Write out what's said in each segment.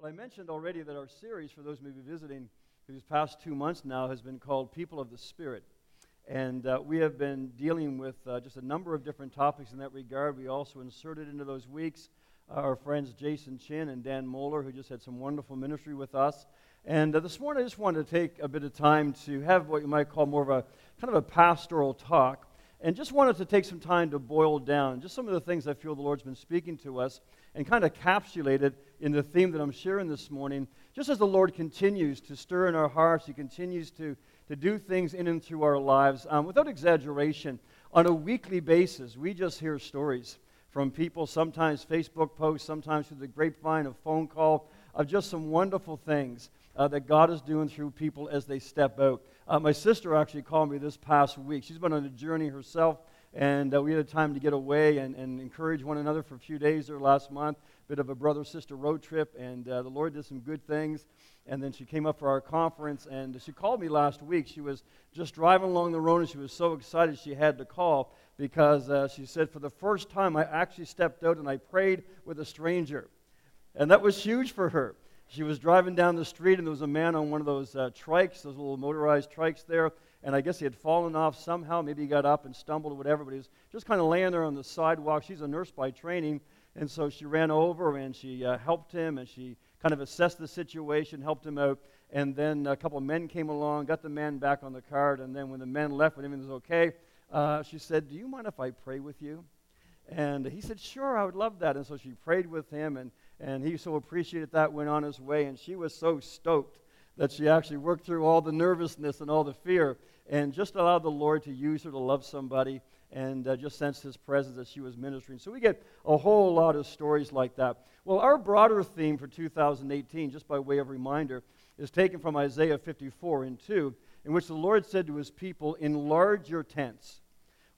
Well, I mentioned already that our series, for those who may be visiting these past two months now, has been called People of the Spirit. And uh, we have been dealing with uh, just a number of different topics in that regard. We also inserted into those weeks uh, our friends Jason Chin and Dan Moeller, who just had some wonderful ministry with us. And uh, this morning, I just wanted to take a bit of time to have what you might call more of a kind of a pastoral talk. And just wanted to take some time to boil down just some of the things I feel the Lord's been speaking to us and kind of capsulate it in the theme that I'm sharing this morning. Just as the Lord continues to stir in our hearts, He continues to, to do things in and through our lives. Um, without exaggeration, on a weekly basis, we just hear stories from people, sometimes Facebook posts, sometimes through the grapevine, a phone call, of just some wonderful things uh, that God is doing through people as they step out. Uh, my sister actually called me this past week. She's been on a journey herself and uh, we had a time to get away and, and encourage one another for a few days there last month. Bit of a brother sister road trip, and uh, the Lord did some good things. And then she came up for our conference, and she called me last week. She was just driving along the road, and she was so excited she had to call because uh, she said, For the first time, I actually stepped out and I prayed with a stranger. And that was huge for her. She was driving down the street, and there was a man on one of those uh, trikes, those little motorized trikes there and I guess he had fallen off somehow. Maybe he got up and stumbled or whatever, but he was just kind of laying there on the sidewalk. She's a nurse by training, and so she ran over and she uh, helped him and she kind of assessed the situation, helped him out. And then a couple of men came along, got the man back on the cart, and then when the men left when everything was okay, uh, she said, Do you mind if I pray with you? And he said, Sure, I would love that. And so she prayed with him, and, and he so appreciated that, went on his way, and she was so stoked that she actually worked through all the nervousness and all the fear and just allowed the Lord to use her to love somebody and uh, just sensed his presence as she was ministering. So we get a whole lot of stories like that. Well, our broader theme for 2018, just by way of reminder, is taken from Isaiah 54 and 2, in which the Lord said to his people, Enlarge your tents,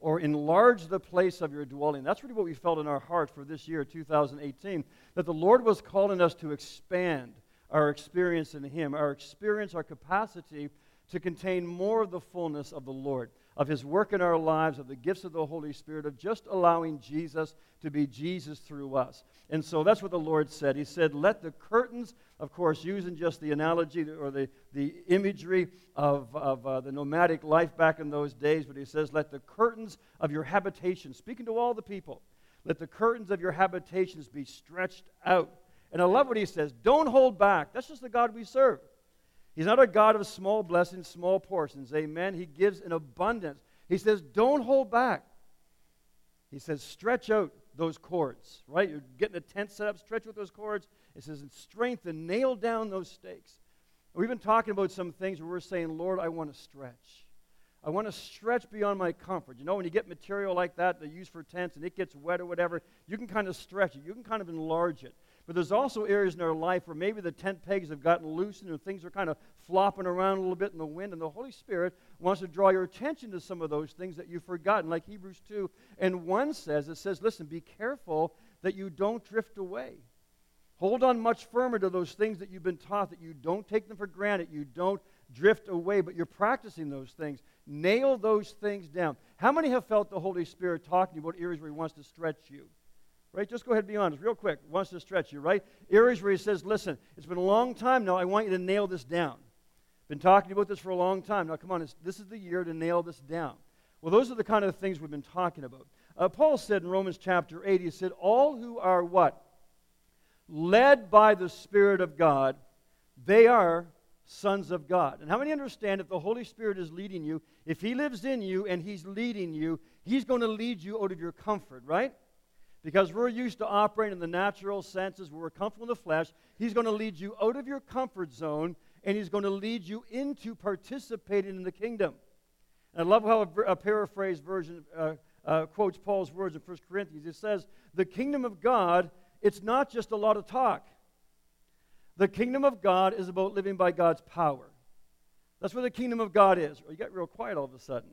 or enlarge the place of your dwelling. That's really what we felt in our heart for this year, 2018, that the Lord was calling us to expand our experience in Him, our experience, our capacity to contain more of the fullness of the Lord, of His work in our lives, of the gifts of the Holy Spirit, of just allowing Jesus to be Jesus through us. And so that's what the Lord said. He said, Let the curtains, of course, using just the analogy or the, the imagery of, of uh, the nomadic life back in those days, but He says, Let the curtains of your habitation, speaking to all the people, let the curtains of your habitations be stretched out and I love what he says don't hold back. That's just the God we serve. He's not a God of small blessings, small portions. Amen. He gives in abundance. He says, don't hold back. He says, stretch out those cords, right? You're getting a tent set up, stretch out those cords. It says, strengthen, nail down those stakes. We've been talking about some things where we're saying, Lord, I want to stretch. I want to stretch beyond my comfort. You know, when you get material like that they use for tents and it gets wet or whatever, you can kind of stretch it. You can kind of enlarge it. But there's also areas in our life where maybe the tent pegs have gotten loosened and things are kind of flopping around a little bit in the wind, and the Holy Spirit wants to draw your attention to some of those things that you've forgotten, like Hebrews 2 and 1 says. It says, listen, be careful that you don't drift away. Hold on much firmer to those things that you've been taught, that you don't take them for granted, you don't drift away, but you're practicing those things. Nail those things down. How many have felt the Holy Spirit talking about areas where He wants to stretch you? Right? Just go ahead and be honest, real quick. Wants to stretch you, right? Areas where he says, listen, it's been a long time now. I want you to nail this down. Been talking about this for a long time. Now, come on, this is the year to nail this down. Well, those are the kind of things we've been talking about. Uh, Paul said in Romans chapter 8, he said, All who are what? Led by the Spirit of God, they are sons of God. And how many understand if the Holy Spirit is leading you, if He lives in you and He's leading you, He's going to lead you out of your comfort, right? Because we're used to operating in the natural senses, we're comfortable in the flesh. He's going to lead you out of your comfort zone, and He's going to lead you into participating in the kingdom. And I love how a, a paraphrased version uh, uh, quotes Paul's words in 1 Corinthians. It says, The kingdom of God, it's not just a lot of talk. The kingdom of God is about living by God's power. That's what the kingdom of God is. Or You got real quiet all of a sudden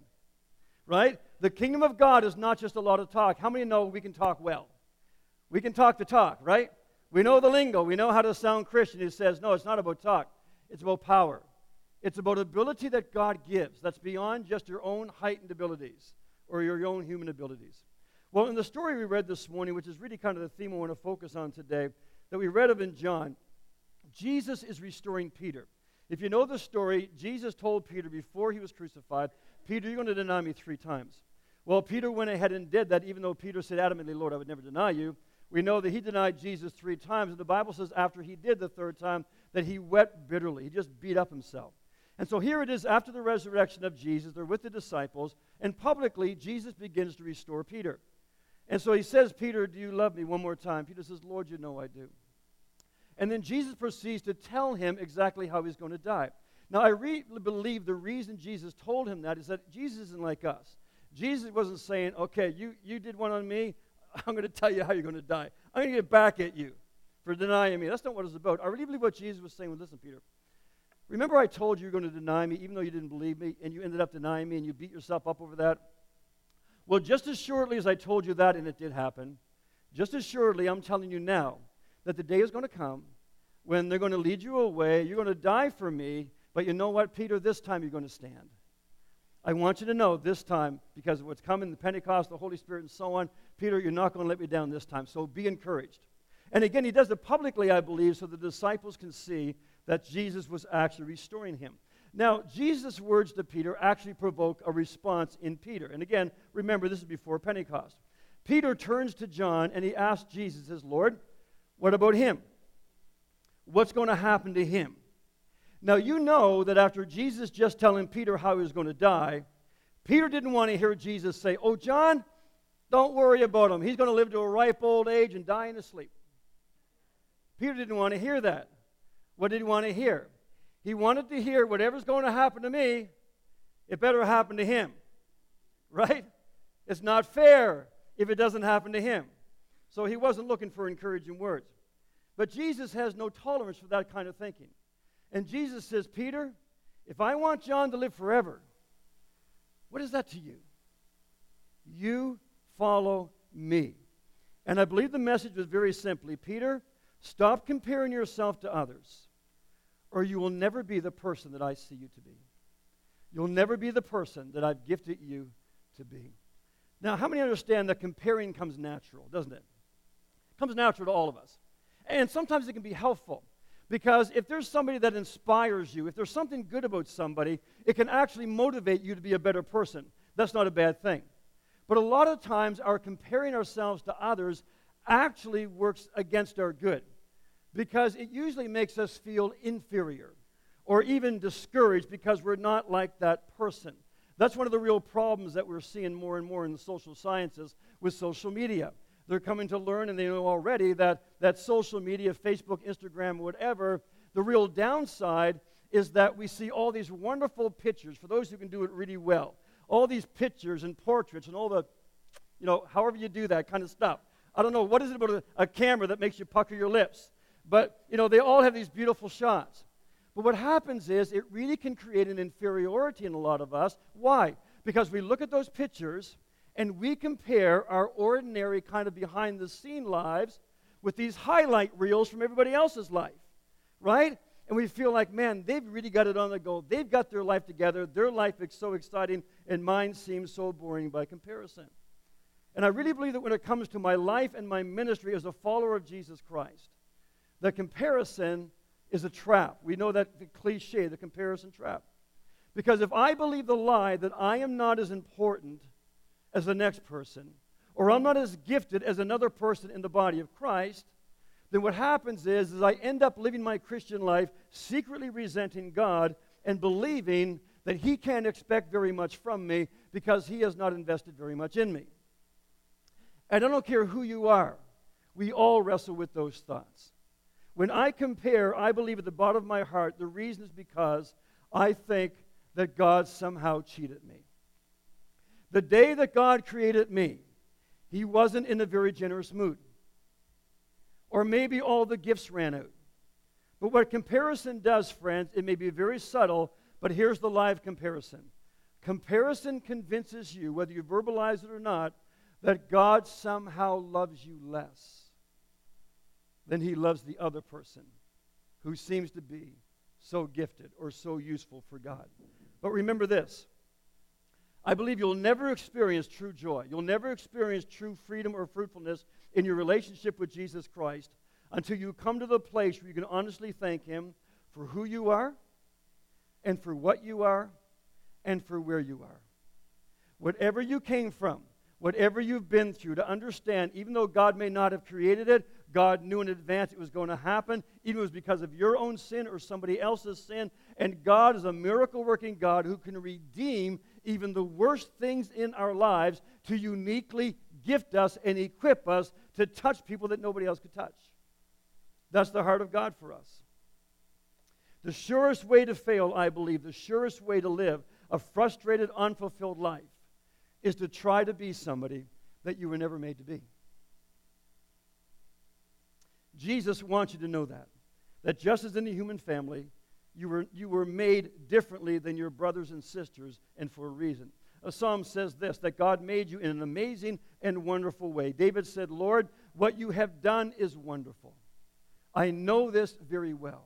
right? The kingdom of God is not just a lot of talk. How many know we can talk well? We can talk the talk, right? We know the lingo. We know how to sound Christian. He says, no, it's not about talk, it's about power. It's about ability that God gives that's beyond just your own heightened abilities or your own human abilities. Well, in the story we read this morning, which is really kind of the theme I want to focus on today, that we read of in John, Jesus is restoring Peter. If you know the story, Jesus told Peter before he was crucified, Peter, you're going to deny me three times. Well, Peter went ahead and did that, even though Peter said adamantly, Lord, I would never deny you. We know that he denied Jesus three times. And the Bible says after he did the third time that he wept bitterly. He just beat up himself. And so here it is after the resurrection of Jesus. They're with the disciples. And publicly, Jesus begins to restore Peter. And so he says, Peter, do you love me? One more time. Peter says, Lord, you know I do. And then Jesus proceeds to tell him exactly how he's going to die. Now, I really believe the reason Jesus told him that is that Jesus isn't like us. Jesus wasn't saying, okay, you, you did one on me, I'm going to tell you how you're going to die. I'm going to get back at you for denying me. That's not what it's about. I really believe what Jesus was saying. Well, listen, Peter, remember I told you you're going to deny me, even though you didn't believe me, and you ended up denying me, and you beat yourself up over that? Well, just as shortly as I told you that, and it did happen, just as surely I'm telling you now that the day is going to come when they're going to lead you away. You're going to die for me, but you know what, Peter? This time you're going to stand. I want you to know this time, because of what's coming, the Pentecost, the Holy Spirit, and so on, Peter, you're not going to let me down this time, so be encouraged. And again, he does it publicly, I believe, so the disciples can see that Jesus was actually restoring him. Now, Jesus' words to Peter actually provoke a response in Peter. And again, remember, this is before Pentecost. Peter turns to John and he asks Jesus, says, Lord, what about him? What's going to happen to him? Now, you know that after Jesus just telling Peter how he was going to die, Peter didn't want to hear Jesus say, Oh, John, don't worry about him. He's going to live to a ripe old age and die in his sleep. Peter didn't want to hear that. What did he want to hear? He wanted to hear whatever's going to happen to me, it better happen to him. Right? It's not fair if it doesn't happen to him. So he wasn't looking for encouraging words. But Jesus has no tolerance for that kind of thinking. And Jesus says, Peter, if I want John to live forever, what is that to you? You follow me. And I believe the message was very simply Peter, stop comparing yourself to others, or you will never be the person that I see you to be. You'll never be the person that I've gifted you to be. Now, how many understand that comparing comes natural, doesn't it? It comes natural to all of us. And sometimes it can be helpful. Because if there's somebody that inspires you, if there's something good about somebody, it can actually motivate you to be a better person. That's not a bad thing. But a lot of times, our comparing ourselves to others actually works against our good because it usually makes us feel inferior or even discouraged because we're not like that person. That's one of the real problems that we're seeing more and more in the social sciences with social media. They're coming to learn, and they know already that, that social media, Facebook, Instagram, whatever, the real downside is that we see all these wonderful pictures, for those who can do it really well, all these pictures and portraits and all the, you know, however you do that kind of stuff. I don't know, what is it about a, a camera that makes you pucker your lips? But, you know, they all have these beautiful shots. But what happens is it really can create an inferiority in a lot of us. Why? Because we look at those pictures and we compare our ordinary kind of behind the scene lives with these highlight reels from everybody else's life, right? And we feel like, man, they've really got it on the go. They've got their life together. Their life is so exciting, and mine seems so boring by comparison. And I really believe that when it comes to my life and my ministry as a follower of Jesus Christ, the comparison is a trap. We know that the cliche, the comparison trap. Because if I believe the lie that I am not as important as the next person, or I'm not as gifted as another person in the body of Christ, then what happens is, is I end up living my Christian life secretly resenting God and believing that He can't expect very much from me because He has not invested very much in me. And I don't care who you are, we all wrestle with those thoughts. When I compare, I believe at the bottom of my heart, the reason is because I think that God somehow cheated me. The day that God created me, He wasn't in a very generous mood. Or maybe all the gifts ran out. But what comparison does, friends, it may be very subtle, but here's the live comparison. Comparison convinces you, whether you verbalize it or not, that God somehow loves you less than he loves the other person who seems to be so gifted or so useful for God. But remember this I believe you'll never experience true joy. You'll never experience true freedom or fruitfulness in your relationship with Jesus Christ until you come to the place where you can honestly thank Him for who you are and for what you are and for where you are. Whatever you came from, whatever you've been through, to understand, even though God may not have created it, God knew in advance it was going to happen, even it was because of your own sin or somebody else's sin. And God is a miracle working God who can redeem even the worst things in our lives to uniquely gift us and equip us to touch people that nobody else could touch. That's the heart of God for us. The surest way to fail, I believe, the surest way to live a frustrated, unfulfilled life is to try to be somebody that you were never made to be. Jesus wants you to know that. That just as in the human family, you were, you were made differently than your brothers and sisters, and for a reason. A psalm says this that God made you in an amazing and wonderful way. David said, Lord, what you have done is wonderful. I know this very well.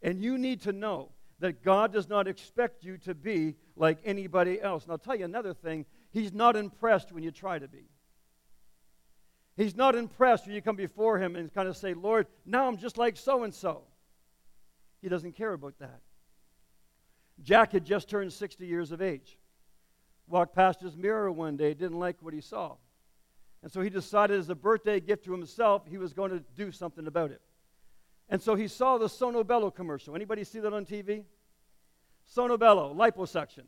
And you need to know that God does not expect you to be like anybody else. And I'll tell you another thing He's not impressed when you try to be. He's not impressed when you come before Him and kind of say, Lord, now I'm just like so and so. He doesn't care about that. Jack had just turned 60 years of age. Walked past his mirror one day, didn't like what he saw. And so he decided as a birthday gift to himself, he was going to do something about it. And so he saw the Sono Bello commercial. Anybody see that on TV? Sono Bello, liposuction.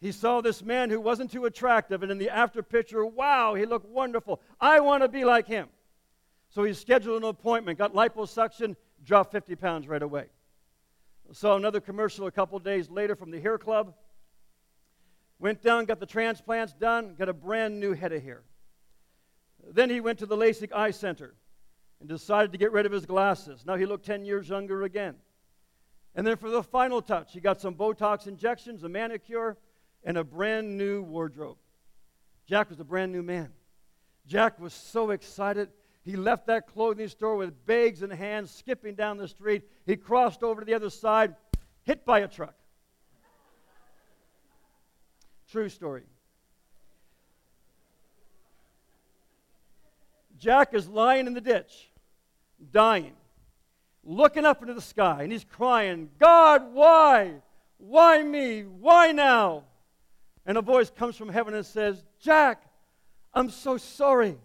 He saw this man who wasn't too attractive, and in the after picture, wow, he looked wonderful. I want to be like him. So he scheduled an appointment, got liposuction, dropped 50 pounds right away. Saw another commercial a couple days later from the Hair Club. Went down, got the transplants done, got a brand new head of hair. Then he went to the LASIK Eye Center and decided to get rid of his glasses. Now he looked 10 years younger again. And then for the final touch, he got some Botox injections, a manicure, and a brand new wardrobe. Jack was a brand new man. Jack was so excited. He left that clothing store with bags in hand, skipping down the street. He crossed over to the other side, hit by a truck. True story. Jack is lying in the ditch, dying, looking up into the sky, and he's crying, God, why? Why me? Why now? And a voice comes from heaven and says, Jack, I'm so sorry.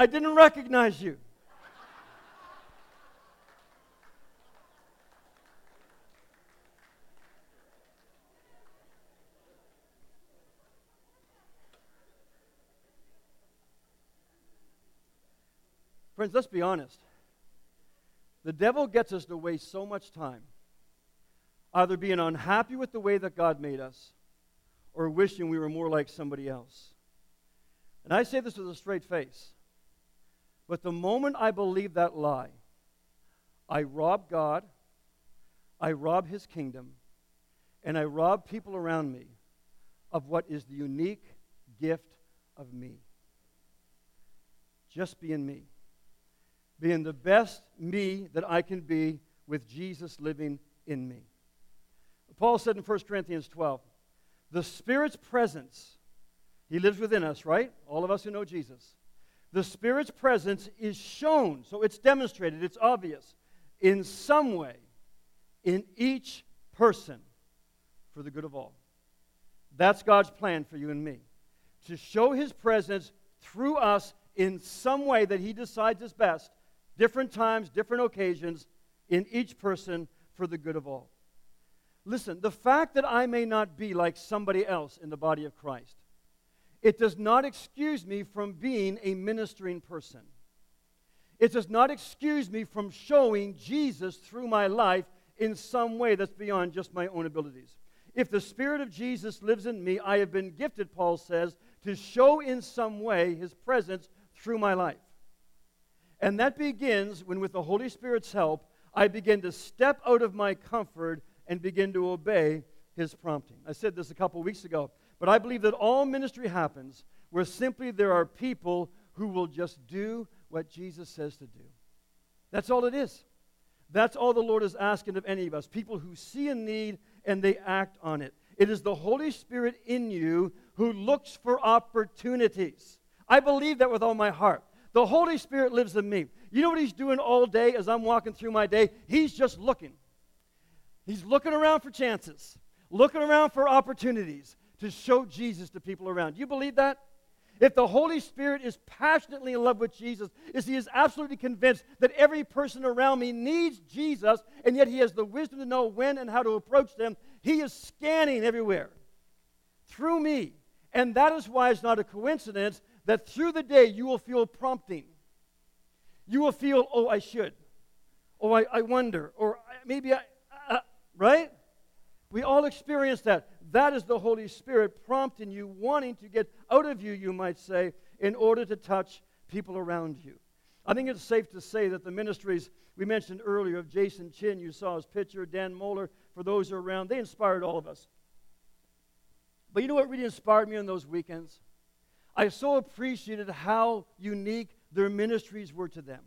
I didn't recognize you. Friends, let's be honest. The devil gets us to waste so much time either being unhappy with the way that God made us or wishing we were more like somebody else. And I say this with a straight face. But the moment I believe that lie, I rob God, I rob his kingdom, and I rob people around me of what is the unique gift of me. Just being me being the best me that I can be with Jesus living in me. Paul said in 1 Corinthians 12, the Spirit's presence, He lives within us, right? All of us who know Jesus. The Spirit's presence is shown, so it's demonstrated, it's obvious, in some way in each person for the good of all. That's God's plan for you and me. To show His presence through us in some way that He decides is best different times, different occasions, in each person for the good of all. Listen, the fact that I may not be like somebody else in the body of Christ, it does not excuse me from being a ministering person. It does not excuse me from showing Jesus through my life in some way that's beyond just my own abilities. If the Spirit of Jesus lives in me, I have been gifted, Paul says, to show in some way his presence through my life. And that begins when, with the Holy Spirit's help, I begin to step out of my comfort and begin to obey His prompting. I said this a couple weeks ago, but I believe that all ministry happens where simply there are people who will just do what Jesus says to do. That's all it is. That's all the Lord is asking of any of us people who see a need and they act on it. It is the Holy Spirit in you who looks for opportunities. I believe that with all my heart. The Holy Spirit lives in me. You know what he's doing all day as I'm walking through my day? He's just looking. He's looking around for chances, looking around for opportunities to show Jesus to people around. You believe that? If the Holy Spirit is passionately in love with Jesus, is he is absolutely convinced that every person around me needs Jesus, and yet he has the wisdom to know when and how to approach them, he is scanning everywhere through me. And that is why it's not a coincidence that through the day you will feel prompting. You will feel, oh, I should. Oh, I, I wonder. Or maybe I, uh, right? We all experience that. That is the Holy Spirit prompting you, wanting to get out of you, you might say, in order to touch people around you. I think it's safe to say that the ministries we mentioned earlier of Jason Chin, you saw his picture, Dan Moeller, for those who are around, they inspired all of us. But you know what really inspired me on those weekends? I so appreciated how unique their ministries were to them.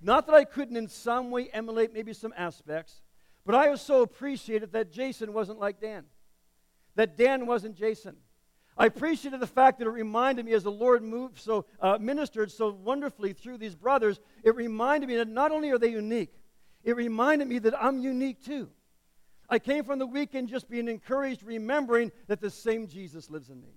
Not that I couldn't in some way emulate maybe some aspects, but I was so appreciated that Jason wasn't like Dan, that Dan wasn't Jason. I appreciated the fact that it reminded me as the Lord moved so uh, ministered so wonderfully through these brothers, it reminded me that not only are they unique, it reminded me that I'm unique too. I came from the weekend just being encouraged, remembering that the same Jesus lives in me.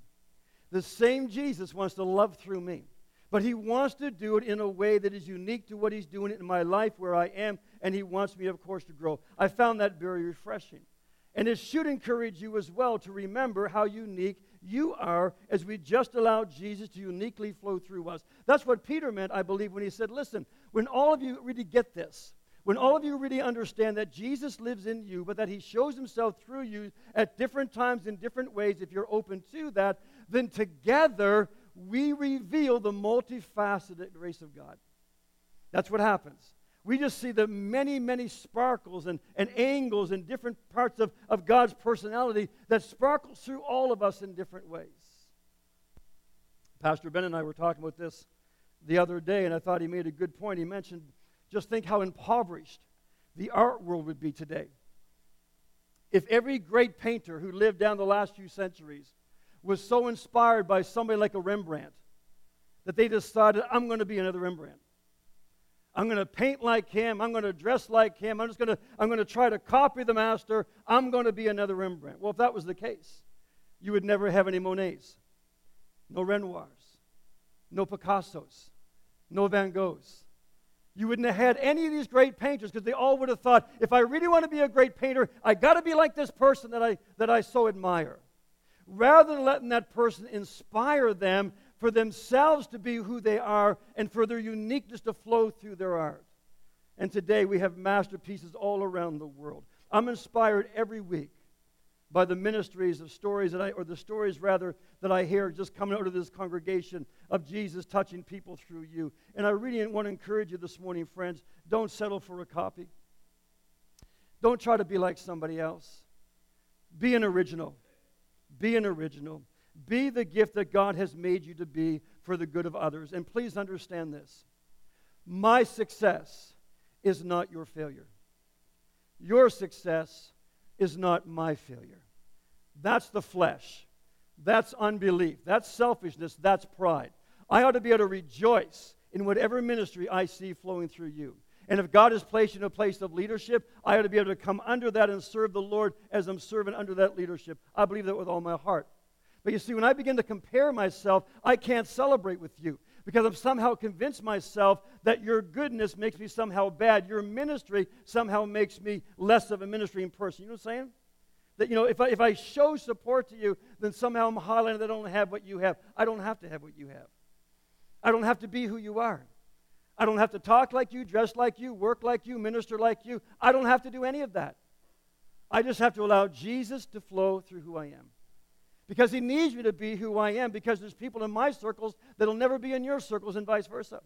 The same Jesus wants to love through me. But he wants to do it in a way that is unique to what he's doing in my life where I am, and he wants me, of course, to grow. I found that very refreshing. And it should encourage you as well to remember how unique you are as we just allow Jesus to uniquely flow through us. That's what Peter meant, I believe, when he said, Listen, when all of you really get this, when all of you really understand that Jesus lives in you, but that he shows himself through you at different times in different ways, if you're open to that, then together we reveal the multifaceted grace of God. That's what happens. We just see the many, many sparkles and, and angles and different parts of, of God's personality that sparkles through all of us in different ways. Pastor Ben and I were talking about this the other day, and I thought he made a good point. He mentioned just think how impoverished the art world would be today. If every great painter who lived down the last few centuries was so inspired by somebody like a Rembrandt that they decided, I'm going to be another Rembrandt. I'm going to paint like him. I'm going to dress like him. I'm just going to, I'm going to try to copy the master. I'm going to be another Rembrandt. Well, if that was the case, you would never have any Monets, no Renoirs, no Picassos, no Van Goghs. You wouldn't have had any of these great painters because they all would have thought, if I really want to be a great painter, I got to be like this person that I, that I so admire. Rather than letting that person inspire them for themselves to be who they are and for their uniqueness to flow through their art. And today we have masterpieces all around the world. I'm inspired every week by the ministries of stories that I, or the stories rather, that I hear just coming out of this congregation of Jesus touching people through you. And I really want to encourage you this morning, friends, don't settle for a copy. Don't try to be like somebody else. Be an original. Be an original. Be the gift that God has made you to be for the good of others. And please understand this my success is not your failure. Your success is not my failure. That's the flesh. That's unbelief. That's selfishness. That's pride. I ought to be able to rejoice in whatever ministry I see flowing through you. And if God has placed you in a place of leadership, I ought to be able to come under that and serve the Lord as I'm serving under that leadership. I believe that with all my heart. But you see, when I begin to compare myself, I can't celebrate with you because I've somehow convinced myself that your goodness makes me somehow bad. Your ministry somehow makes me less of a ministering person. You know what I'm saying? That, you know, if I, if I show support to you, then somehow I'm highlighting that I don't have what you have. I don't have to have what you have. I don't have to be who you are. I don't have to talk like you, dress like you, work like you, minister like you. I don't have to do any of that. I just have to allow Jesus to flow through who I am because he needs me to be who I am because there's people in my circles that'll never be in your circles and vice versa.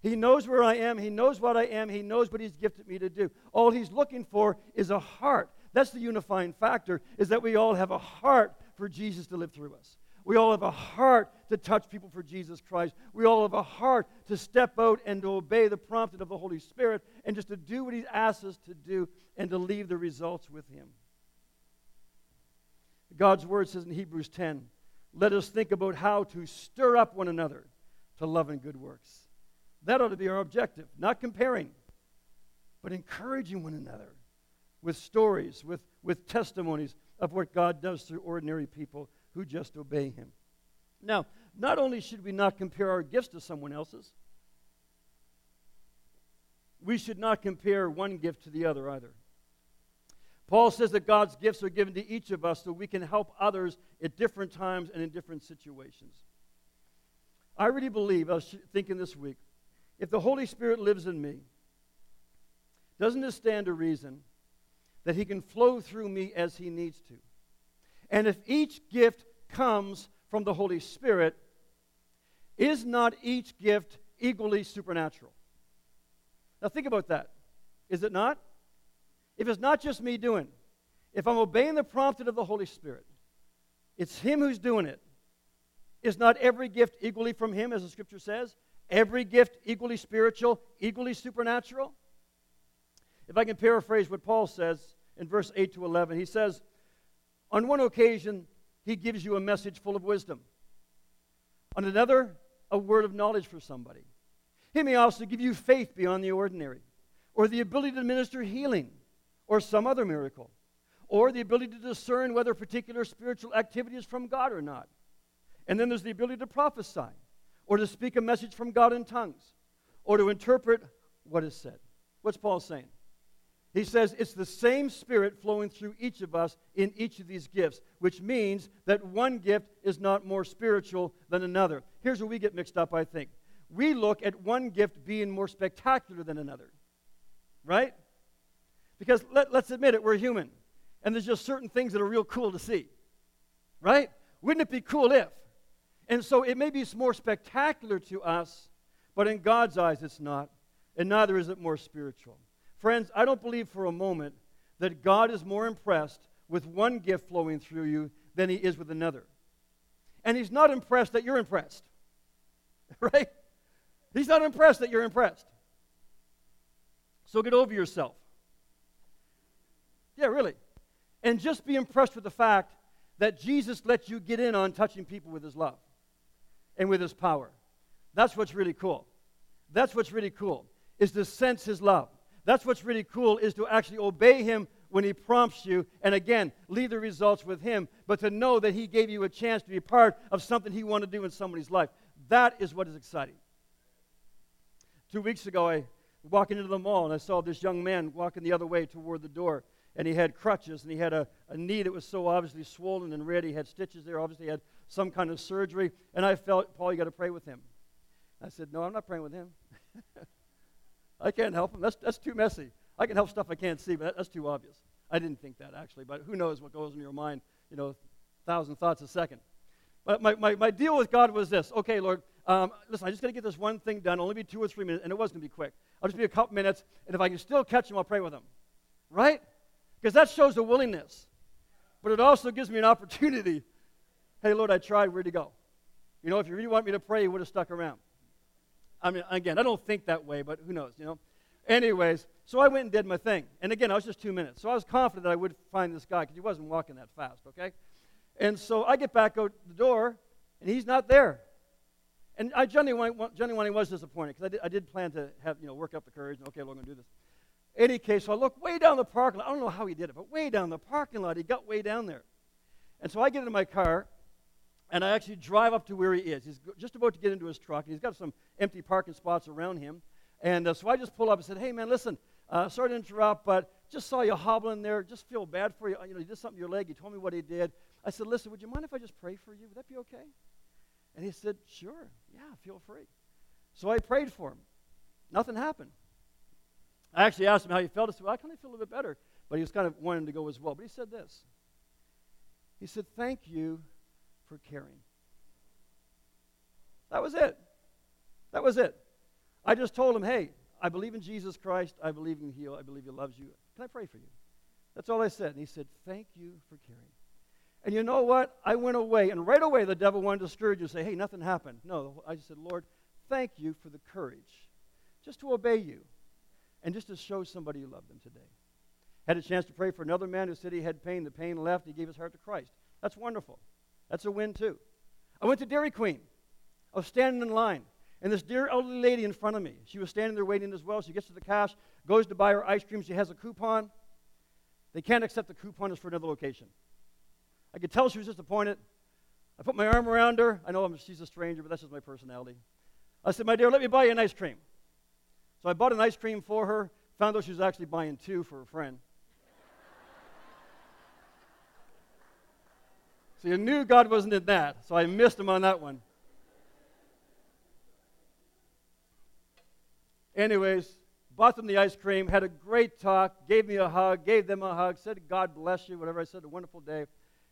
He knows where I am, he knows what I am, he knows what he's gifted me to do. All he's looking for is a heart. That's the unifying factor is that we all have a heart for Jesus to live through us. We all have a heart to touch people for Jesus Christ. We all have a heart to step out and to obey the prompting of the Holy Spirit and just to do what He asks us to do and to leave the results with Him. God's word says in Hebrews 10 let us think about how to stir up one another to love and good works. That ought to be our objective. Not comparing, but encouraging one another with stories, with, with testimonies of what God does through ordinary people who just obey Him. Now, not only should we not compare our gifts to someone else's, we should not compare one gift to the other either. Paul says that God's gifts are given to each of us so we can help others at different times and in different situations. I really believe, I was thinking this week, if the Holy Spirit lives in me, doesn't it stand to reason that He can flow through me as He needs to? And if each gift comes from the Holy Spirit, is not each gift equally supernatural? Now, think about that. Is it not? If it's not just me doing, if I'm obeying the prompting of the Holy Spirit, it's Him who's doing it. Is not every gift equally from Him, as the scripture says? Every gift equally spiritual, equally supernatural? If I can paraphrase what Paul says in verse 8 to 11, he says, On one occasion, he gives you a message full of wisdom. On another, a word of knowledge for somebody. He may also give you faith beyond the ordinary, or the ability to minister healing, or some other miracle, or the ability to discern whether a particular spiritual activity is from God or not. And then there's the ability to prophesy, or to speak a message from God in tongues, or to interpret what is said. What's Paul saying? He says it's the same Spirit flowing through each of us in each of these gifts, which means that one gift is not more spiritual than another. Here's where we get mixed up, I think. We look at one gift being more spectacular than another, right? Because let, us admit it, we're human. And there's just certain things that are real cool to see, right? Wouldn't it be cool if? And so it may be more spectacular to us, but in God's eyes it's not. And neither is it more spiritual. Friends, I don't believe for a moment that God is more impressed with one gift flowing through you than he is with another. And he's not impressed that you're impressed. Right? He's not impressed that you're impressed. So get over yourself. Yeah, really. And just be impressed with the fact that Jesus lets you get in on touching people with his love and with his power. That's what's really cool. That's what's really cool, is to sense his love. That's what's really cool is to actually obey him when he prompts you and again leave the results with him but to know that he gave you a chance to be part of something he wanted to do in somebody's life that is what is exciting two weeks ago i walking into the mall and i saw this young man walking the other way toward the door and he had crutches and he had a, a knee that was so obviously swollen and red he had stitches there obviously he had some kind of surgery and i felt paul you got to pray with him i said no i'm not praying with him I can't help him. That's, that's too messy. I can help stuff I can't see, but that, that's too obvious. I didn't think that, actually, but who knows what goes in your mind, you know, thousand thoughts a second. But my, my, my deal with God was this okay, Lord, um, listen, I just got to get this one thing done, only be two or three minutes, and it was going to be quick. I'll just be a couple minutes, and if I can still catch him, I'll pray with him. Right? Because that shows a willingness. But it also gives me an opportunity. Hey, Lord, I tried. Where'd he go? You know, if you really want me to pray, you would have stuck around. I mean, again, I don't think that way, but who knows, you know? Anyways, so I went and did my thing. And again, I was just two minutes. So I was confident that I would find this guy because he wasn't walking that fast, okay? And so I get back out the door, and he's not there. And I genuinely, genuinely was disappointed because I did, I did plan to have, you know, work up the courage. And, okay, we're going to do this. Any case, so I look way down the parking lot. I don't know how he did it, but way down the parking lot. He got way down there. And so I get into my car, and I actually drive up to where he is. He's just about to get into his truck, and he's got some empty parking spots around him. And uh, so I just pull up and said, Hey, man, listen, uh, sorry to interrupt, but just saw you hobbling there. Just feel bad for you. You know, you did something to your leg. You told me what he did. I said, Listen, would you mind if I just pray for you? Would that be okay? And he said, Sure. Yeah, feel free. So I prayed for him. Nothing happened. I actually asked him how he felt. I said, Well, I kind of feel a little bit better. But he was kind of wanting to go as well. But he said this He said, Thank you for caring. That was it. That was it. I just told him, hey, I believe in Jesus Christ. I believe in heal. I believe he loves you. Can I pray for you? That's all I said. And he said, thank you for caring. And you know what? I went away, and right away the devil wanted to discourage you and say, hey, nothing happened. No, I just said, Lord, thank you for the courage just to obey you and just to show somebody you love them today. Had a chance to pray for another man who said he had pain. The pain left. He gave his heart to Christ. That's wonderful. That's a win, too. I went to Dairy Queen. I was standing in line. and this dear elderly lady in front of me. She was standing there waiting as well. She gets to the cash, goes to buy her ice cream. She has a coupon. They can't accept the coupon, it's for another location. I could tell she was disappointed. I put my arm around her. I know she's a stranger, but that's just my personality. I said, My dear, let me buy you an ice cream. So I bought an ice cream for her, found out she was actually buying two for a friend. so you knew God wasn't in that, so I missed him on that one. Anyways, bought them the ice cream, had a great talk, gave me a hug, gave them a hug, said, God bless you, whatever I said, a wonderful day.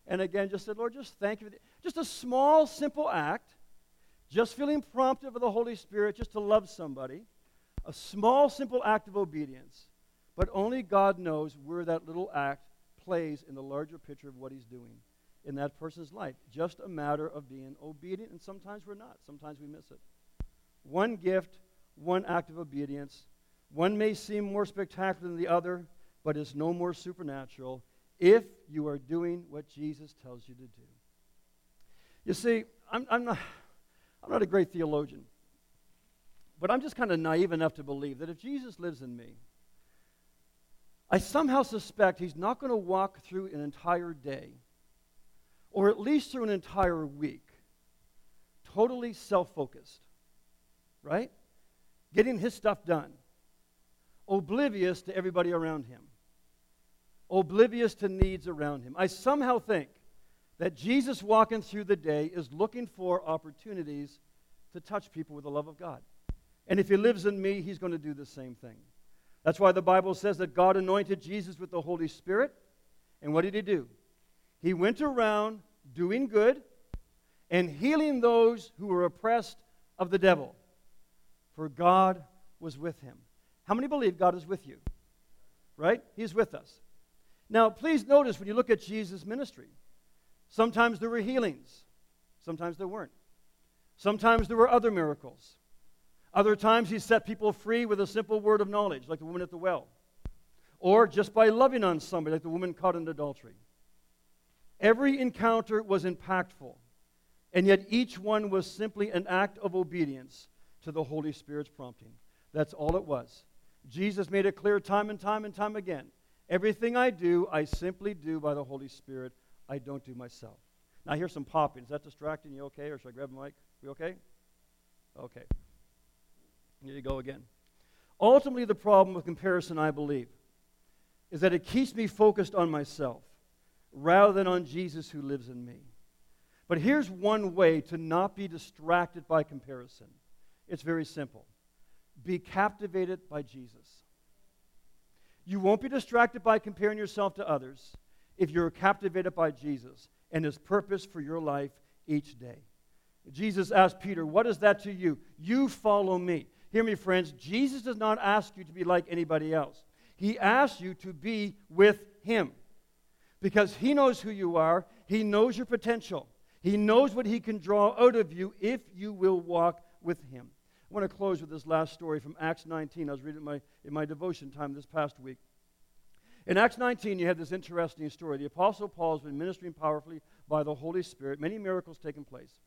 And again, just said, Lord, just thank you. Just a small, simple act, just feeling prompted of the Holy Spirit just to love somebody. A small, simple act of obedience. But only God knows where that little act plays in the larger picture of what He's doing in that person's life. Just a matter of being obedient, and sometimes we're not. Sometimes we miss it. One gift one act of obedience. One may seem more spectacular than the other, but is no more supernatural if you are doing what Jesus tells you to do. You see, I'm, I'm, not, I'm not a great theologian, but I'm just kind of naive enough to believe that if Jesus lives in me, I somehow suspect he's not going to walk through an entire day, or at least through an entire week, totally self focused. Right? getting his stuff done, oblivious to everybody around him, oblivious to needs around him. I somehow think that Jesus walking through the day is looking for opportunities to touch people with the love of God. And if he lives in me, he's going to do the same thing. That's why the Bible says that God anointed Jesus with the Holy Spirit. And what did he do? He went around doing good and healing those who were oppressed of the devil for God was with him. How many believe God is with you? Right? He's with us. Now, please notice when you look at Jesus' ministry, sometimes there were healings, sometimes there weren't. Sometimes there were other miracles. Other times he set people free with a simple word of knowledge, like the woman at the well, or just by loving on somebody, like the woman caught in adultery. Every encounter was impactful, and yet each one was simply an act of obedience to the Holy Spirit's prompting. That's all it was. Jesus made it clear time and time and time again. Everything I do, I simply do by the Holy Spirit. I don't do myself. Now, here's some popping. Is that distracting you okay? Or should I grab the mic? We okay? Okay. Here you go again. Ultimately, the problem with comparison, I believe, is that it keeps me focused on myself rather than on Jesus who lives in me. But here's one way to not be distracted by comparison it's very simple be captivated by Jesus. You won't be distracted by comparing yourself to others if you're captivated by Jesus and his purpose for your life each day. Jesus asked Peter, What is that to you? You follow me. Hear me, friends. Jesus does not ask you to be like anybody else, He asks you to be with Him because He knows who you are, He knows your potential, He knows what He can draw out of you if you will walk with Him. I want to close with this last story from Acts 19. I was reading my, in my devotion time this past week. In Acts 19, you have this interesting story. The Apostle Paul has been ministering powerfully by the Holy Spirit, many miracles taking place.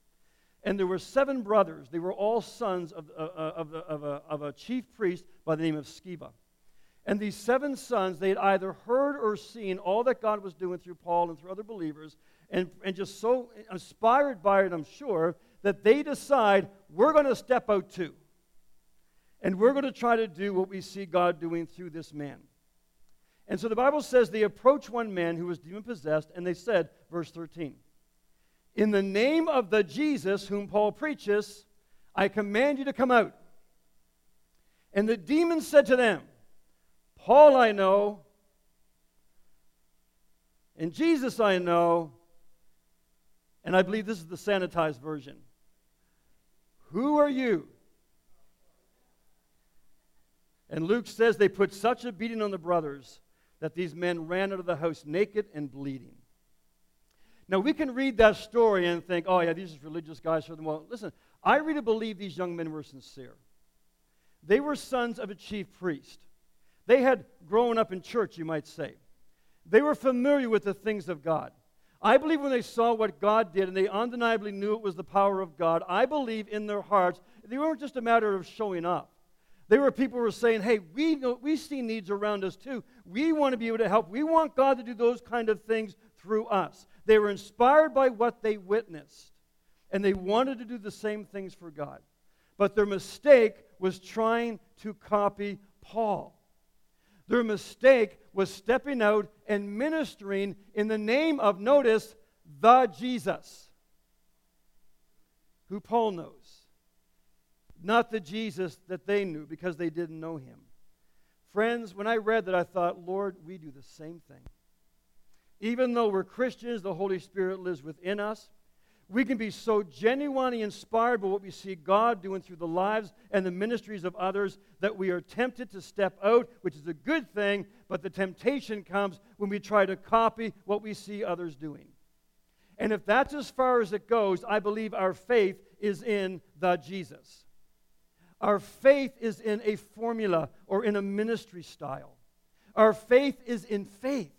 And there were seven brothers. They were all sons of, uh, uh of, of, a, of a chief priest by the name of Sceva. And these seven sons, they had either heard or seen all that God was doing through Paul and through other believers, and, and just so inspired by it, I'm sure, that they decide we're going to step out too. And we're going to try to do what we see God doing through this man. And so the Bible says they approached one man who was demon possessed, and they said, verse 13, In the name of the Jesus whom Paul preaches, I command you to come out. And the demon said to them, Paul I know, and Jesus I know, and I believe this is the sanitized version. Who are you? And Luke says they put such a beating on the brothers that these men ran out of the house naked and bleeding. Now, we can read that story and think, oh, yeah, these are religious guys. For them. Well, listen, I really believe these young men were sincere. They were sons of a chief priest. They had grown up in church, you might say. They were familiar with the things of God. I believe when they saw what God did and they undeniably knew it was the power of God, I believe in their hearts, they weren't just a matter of showing up. They were people who were saying, hey, we, know, we see needs around us too. We want to be able to help. We want God to do those kind of things through us. They were inspired by what they witnessed, and they wanted to do the same things for God. But their mistake was trying to copy Paul. Their mistake was stepping out and ministering in the name of, notice, the Jesus, who Paul knows, not the Jesus that they knew because they didn't know him. Friends, when I read that, I thought, Lord, we do the same thing. Even though we're Christians, the Holy Spirit lives within us. We can be so genuinely inspired by what we see God doing through the lives and the ministries of others that we are tempted to step out, which is a good thing, but the temptation comes when we try to copy what we see others doing. And if that's as far as it goes, I believe our faith is in the Jesus. Our faith is in a formula or in a ministry style. Our faith is in faith,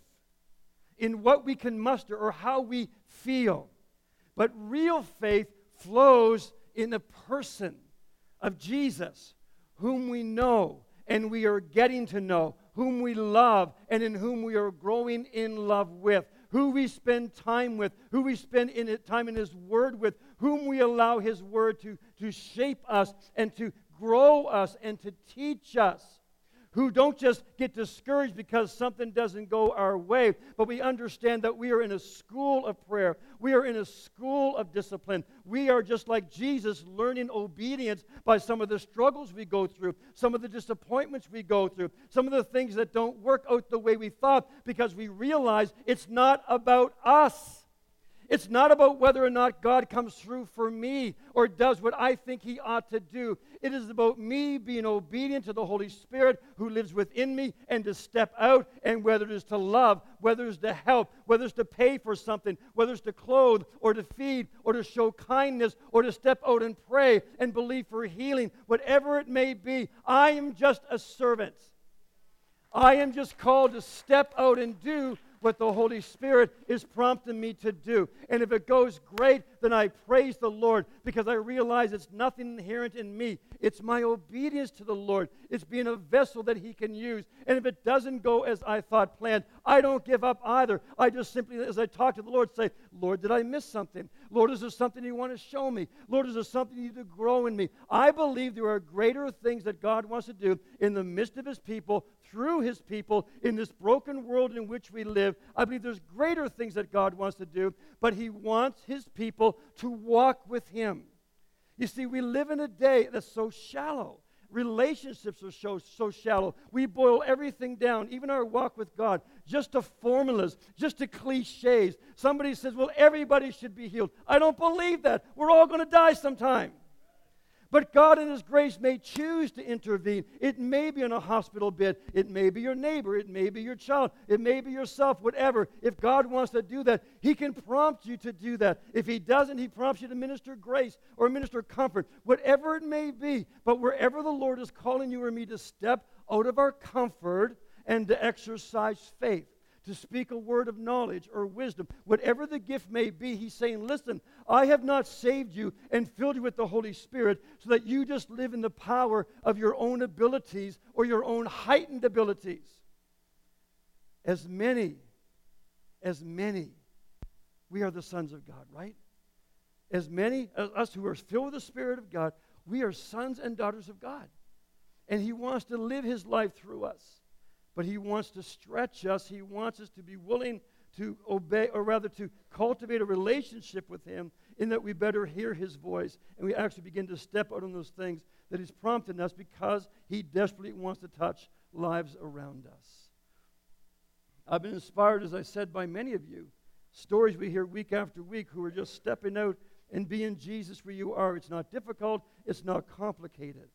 in what we can muster or how we feel. But real faith flows in the person of Jesus, whom we know and we are getting to know, whom we love and in whom we are growing in love with, who we spend time with, who we spend in time in His Word with, whom we allow His Word to, to shape us and to grow us and to teach us who don't just get discouraged because something doesn't go our way, but we understand that we are in a school of prayer. We are in a school of discipline. We are just like Jesus, learning obedience by some of the struggles we go through, some of the disappointments we go through, some of the things that don't work out the way we thought because we realize it's not about us. It's not about whether or not God comes through for me or does what I think He ought to do. It is about me being obedient to the Holy Spirit who lives within me and to step out, and whether it is to love, whether it's to help, whether it's to pay for something, whether it's to clothe or to feed or to show kindness or to step out and pray and believe for healing, whatever it may be, I am just a servant. I am just called to step out and do what the Holy Spirit is prompting me to do. And if it goes great, then I praise the Lord because I realize it's nothing inherent in me. It's my obedience to the Lord. It's being a vessel that He can use. And if it doesn't go as I thought planned, I don't give up either. I just simply, as I talk to the Lord, say, Lord, did I miss something? Lord, is there something you want to show me? Lord, is there something you need to grow in me? I believe there are greater things that God wants to do in the midst of His people through his people in this broken world in which we live. I believe there's greater things that God wants to do, but he wants his people to walk with him. You see, we live in a day that's so shallow. Relationships are so, so shallow. We boil everything down, even our walk with God, just to formulas, just to cliches. Somebody says, well, everybody should be healed. I don't believe that. We're all going to die sometime. But God, in His grace, may choose to intervene. It may be in a hospital bed. It may be your neighbor. It may be your child. It may be yourself, whatever. If God wants to do that, He can prompt you to do that. If He doesn't, He prompts you to minister grace or minister comfort, whatever it may be. But wherever the Lord is calling you or me to step out of our comfort and to exercise faith to speak a word of knowledge or wisdom, whatever the gift may be, he's saying, Listen, I have not saved you and filled you with the Holy Spirit so that you just live in the power of your own abilities or your own heightened abilities. As many, as many, we are the sons of God, right? As many, as us who are filled with the Spirit of God, we are sons and daughters of God. And he wants to live his life through us but He wants to stretch us. He wants us to be willing to obey, or rather to cultivate a relationship with Him, in that we better hear His voice and we actually begin to step out on those things that He's prompting us because He desperately wants to touch lives around us. I've been inspired, as I said, by many of you. Stories we hear week after week who are just stepping out and being Jesus where you are. It's not difficult, it's not complicated.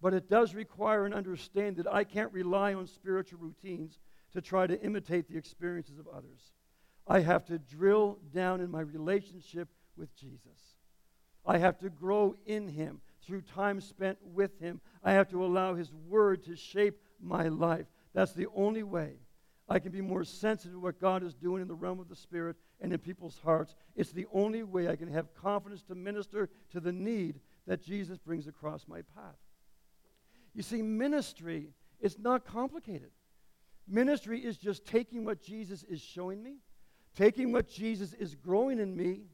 But it does require an understanding that I can't rely on spiritual routines to try to imitate the experiences of others. I have to drill down in my relationship with Jesus. I have to grow in Him through time spent with Him. I have to allow His Word to shape my life. That's the only way I can be more sensitive to what God is doing in the realm of the Spirit and in people's hearts. It's the only way I can have confidence to minister to the need that Jesus brings across my path. You see, ministry is not complicated. Ministry is just taking what Jesus is showing me, taking what Jesus is growing in me,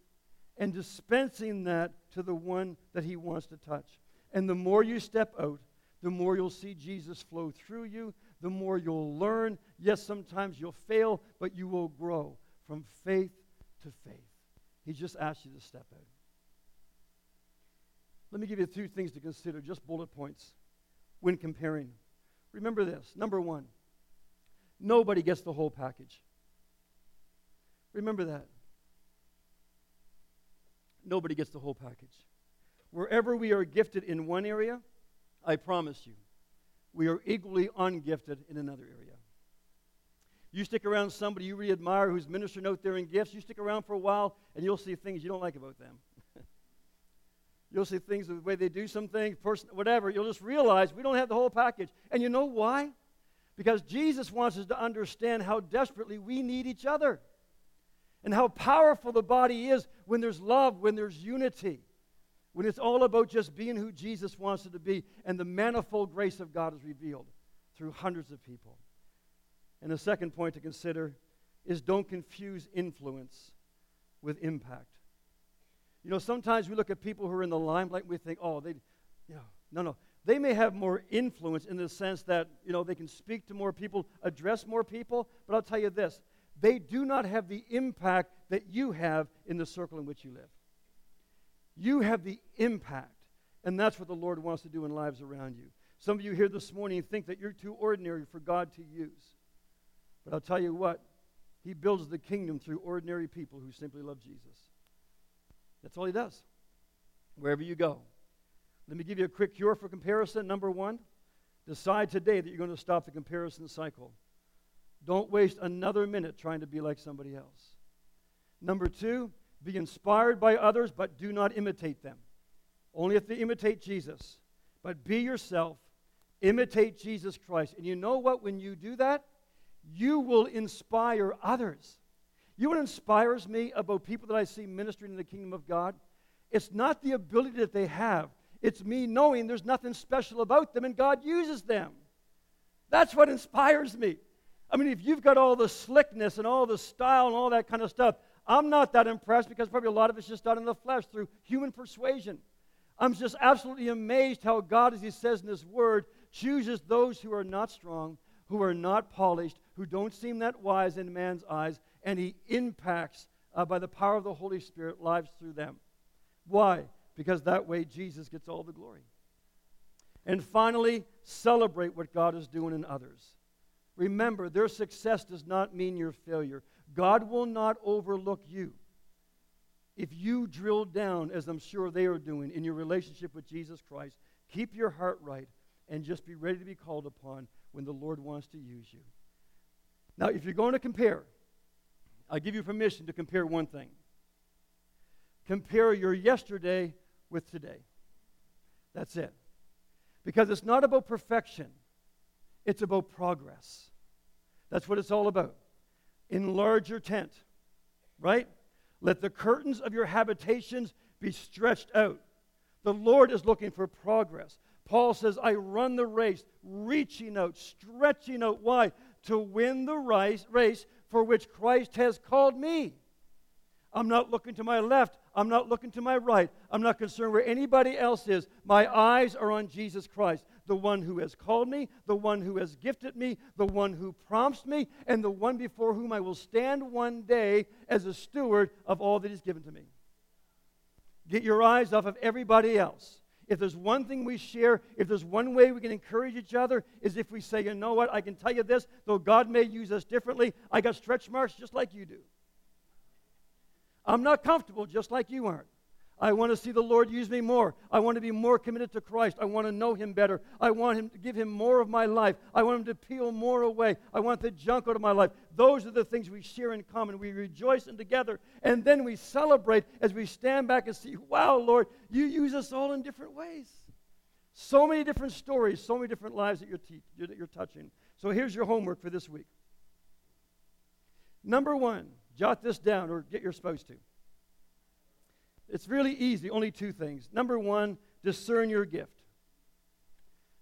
and dispensing that to the one that he wants to touch. And the more you step out, the more you'll see Jesus flow through you, the more you'll learn. Yes, sometimes you'll fail, but you will grow from faith to faith. He just asked you to step out. Let me give you two things to consider, just bullet points when comparing. Remember this number one, nobody gets the whole package. Remember that. Nobody gets the whole package. Wherever we are gifted in one area, I promise you, we are equally ungifted in another area. You stick around somebody you really admire who's ministering out there in gifts, you stick around for a while, and you'll see things you don't like about them. You'll see things the way they do some things, person, whatever. You'll just realize we don't have the whole package. And you know why? Because Jesus wants us to understand how desperately we need each other and how powerful the body is when there's love, when there's unity when it's all about just being who Jesus wants it to be and the manifold grace of God is revealed through hundreds of people. And the second point to consider is don't confuse influence with impact. You know, sometimes we look at people who are in the limelight and we think, oh, they, you know, no, no. They may have more influence in the sense that, you know, they can speak to more people, address more people, but I'll tell you this they do not have the impact that you have in the circle in which you live. You have the impact. And that's what the Lord wants to do in lives around you. Some of you here this morning think that you're too ordinary for God to use. But I'll tell you what, He builds the kingdom through ordinary people who simply love Jesus. That's all He does, wherever you go. Let me give you a quick cure for comparison. Number one, decide today that you're going to stop the comparison cycle. Don't waste another minute trying to be like somebody else. Number two, be inspired by others, but do not imitate them. Only if they imitate Jesus. But be yourself, imitate Jesus Christ. And you know what? When you do that, you will inspire others. You know what inspires me about people that I see ministering in the kingdom of God? It's not the ability that they have, it's me knowing there's nothing special about them and God uses them. That's what inspires me. I mean, if you've got all the slickness and all the style and all that kind of stuff, I'm not that impressed because probably a lot of it's just done in the flesh through human persuasion. I'm just absolutely amazed how God, as He says in His Word, chooses those who are not strong, who are not polished, who don't seem that wise in man's eyes, and He impacts uh, by the power of the Holy Spirit lives through them. Why? Because that way Jesus gets all the glory. And finally, celebrate what God is doing in others. Remember, their success does not mean your failure. God will not overlook you if you drill down, as I'm sure they are doing, in your relationship with Jesus Christ. Keep your heart right and just be ready to be called upon when the Lord wants to use you. Now, if you're going to compare, I give you permission to compare one thing. Compare your yesterday with today. That's it. Because it's not about perfection, it's about progress. That's what it's all about. Enlarge your tent, right? Let the curtains of your habitations be stretched out. The Lord is looking for progress. Paul says, I run the race, reaching out, stretching out. Why? To win the race, race for which Christ has called me. I'm not looking to my left. I'm not looking to my right. I'm not concerned where anybody else is. My eyes are on Jesus Christ, the one who has called me, the one who has gifted me, the one who prompts me, and the one before whom I will stand one day as a steward of all that He's given to me. Get your eyes off of everybody else. If there's one thing we share, if there's one way we can encourage each other, is if we say, you know what, I can tell you this, though God may use us differently, I got stretch marks just like you do. I'm not comfortable just like you aren't. I want to see the Lord use me more. I want to be more committed to Christ. I want to know Him better. I want Him to give Him more of my life. I want Him to peel more away. I want the junk out of my life. Those are the things we share in common. We rejoice in together, and then we celebrate as we stand back and see, wow, Lord, you use us all in different ways. So many different stories, so many different lives that you're, te- that you're touching. So here's your homework for this week. Number one, jot this down or get your spouse to. It's really easy, only two things. Number one, discern your gift.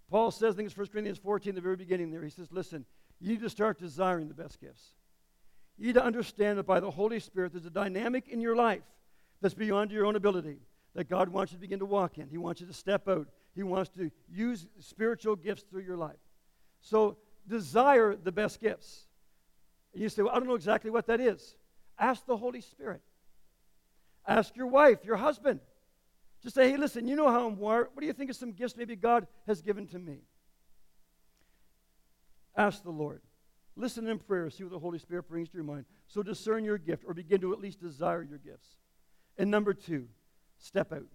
Paul says, I think it's 1 Corinthians 14, the very beginning there, he says, Listen, you need to start desiring the best gifts. You need to understand that by the Holy Spirit, there's a dynamic in your life that's beyond your own ability that God wants you to begin to walk in. He wants you to step out. He wants to use spiritual gifts through your life. So desire the best gifts. And you say, Well, I don't know exactly what that is. Ask the Holy Spirit. Ask your wife, your husband. Just say, Hey, listen, you know how I'm wired. What do you think of some gifts maybe God has given to me? Ask the Lord. Listen in prayer, see what the Holy Spirit brings to your mind. So discern your gift or begin to at least desire your gifts. And number two, step out.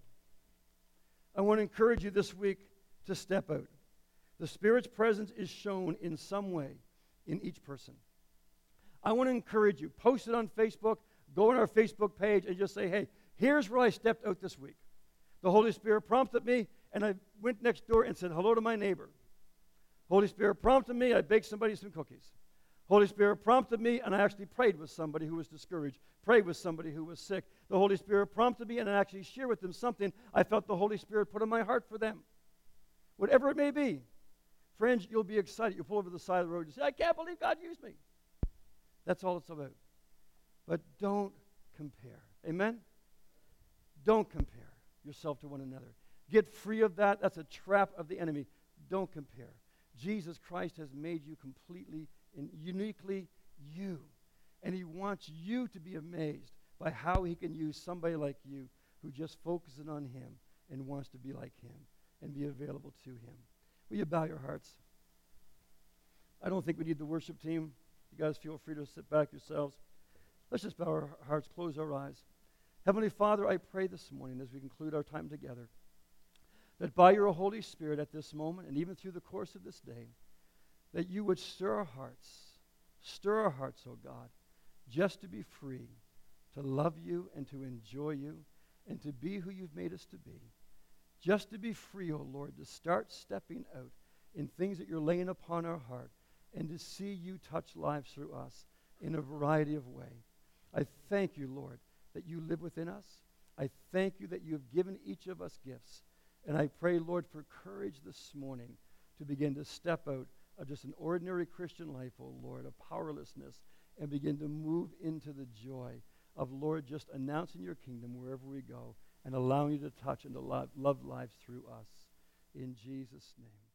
I want to encourage you this week to step out. The Spirit's presence is shown in some way in each person. I want to encourage you. Post it on Facebook, go on our Facebook page, and just say, hey, here's where I stepped out this week. The Holy Spirit prompted me, and I went next door and said hello to my neighbor. Holy Spirit prompted me, I baked somebody some cookies. Holy Spirit prompted me, and I actually prayed with somebody who was discouraged, prayed with somebody who was sick. The Holy Spirit prompted me, and I actually shared with them something I felt the Holy Spirit put in my heart for them. Whatever it may be. Friends, you'll be excited. You'll pull over the side of the road and say, I can't believe God used me. That's all it's about. But don't compare. Amen? Don't compare yourself to one another. Get free of that. That's a trap of the enemy. Don't compare. Jesus Christ has made you completely and uniquely you. And he wants you to be amazed by how he can use somebody like you who just focuses on him and wants to be like him and be available to him. Will you bow your hearts? I don't think we need the worship team. You guys feel free to sit back yourselves. Let's just bow our hearts, close our eyes. Heavenly Father, I pray this morning as we conclude our time together that by your Holy Spirit at this moment and even through the course of this day, that you would stir our hearts, stir our hearts, O oh God, just to be free, to love you and to enjoy you and to be who you've made us to be. Just to be free, O oh Lord, to start stepping out in things that you're laying upon our heart and to see you touch lives through us in a variety of ways. I thank you, Lord, that you live within us. I thank you that you have given each of us gifts. And I pray, Lord, for courage this morning to begin to step out of just an ordinary Christian life, oh Lord, of powerlessness, and begin to move into the joy of, Lord, just announcing your kingdom wherever we go and allowing you to touch and to love, love lives through us. In Jesus' name.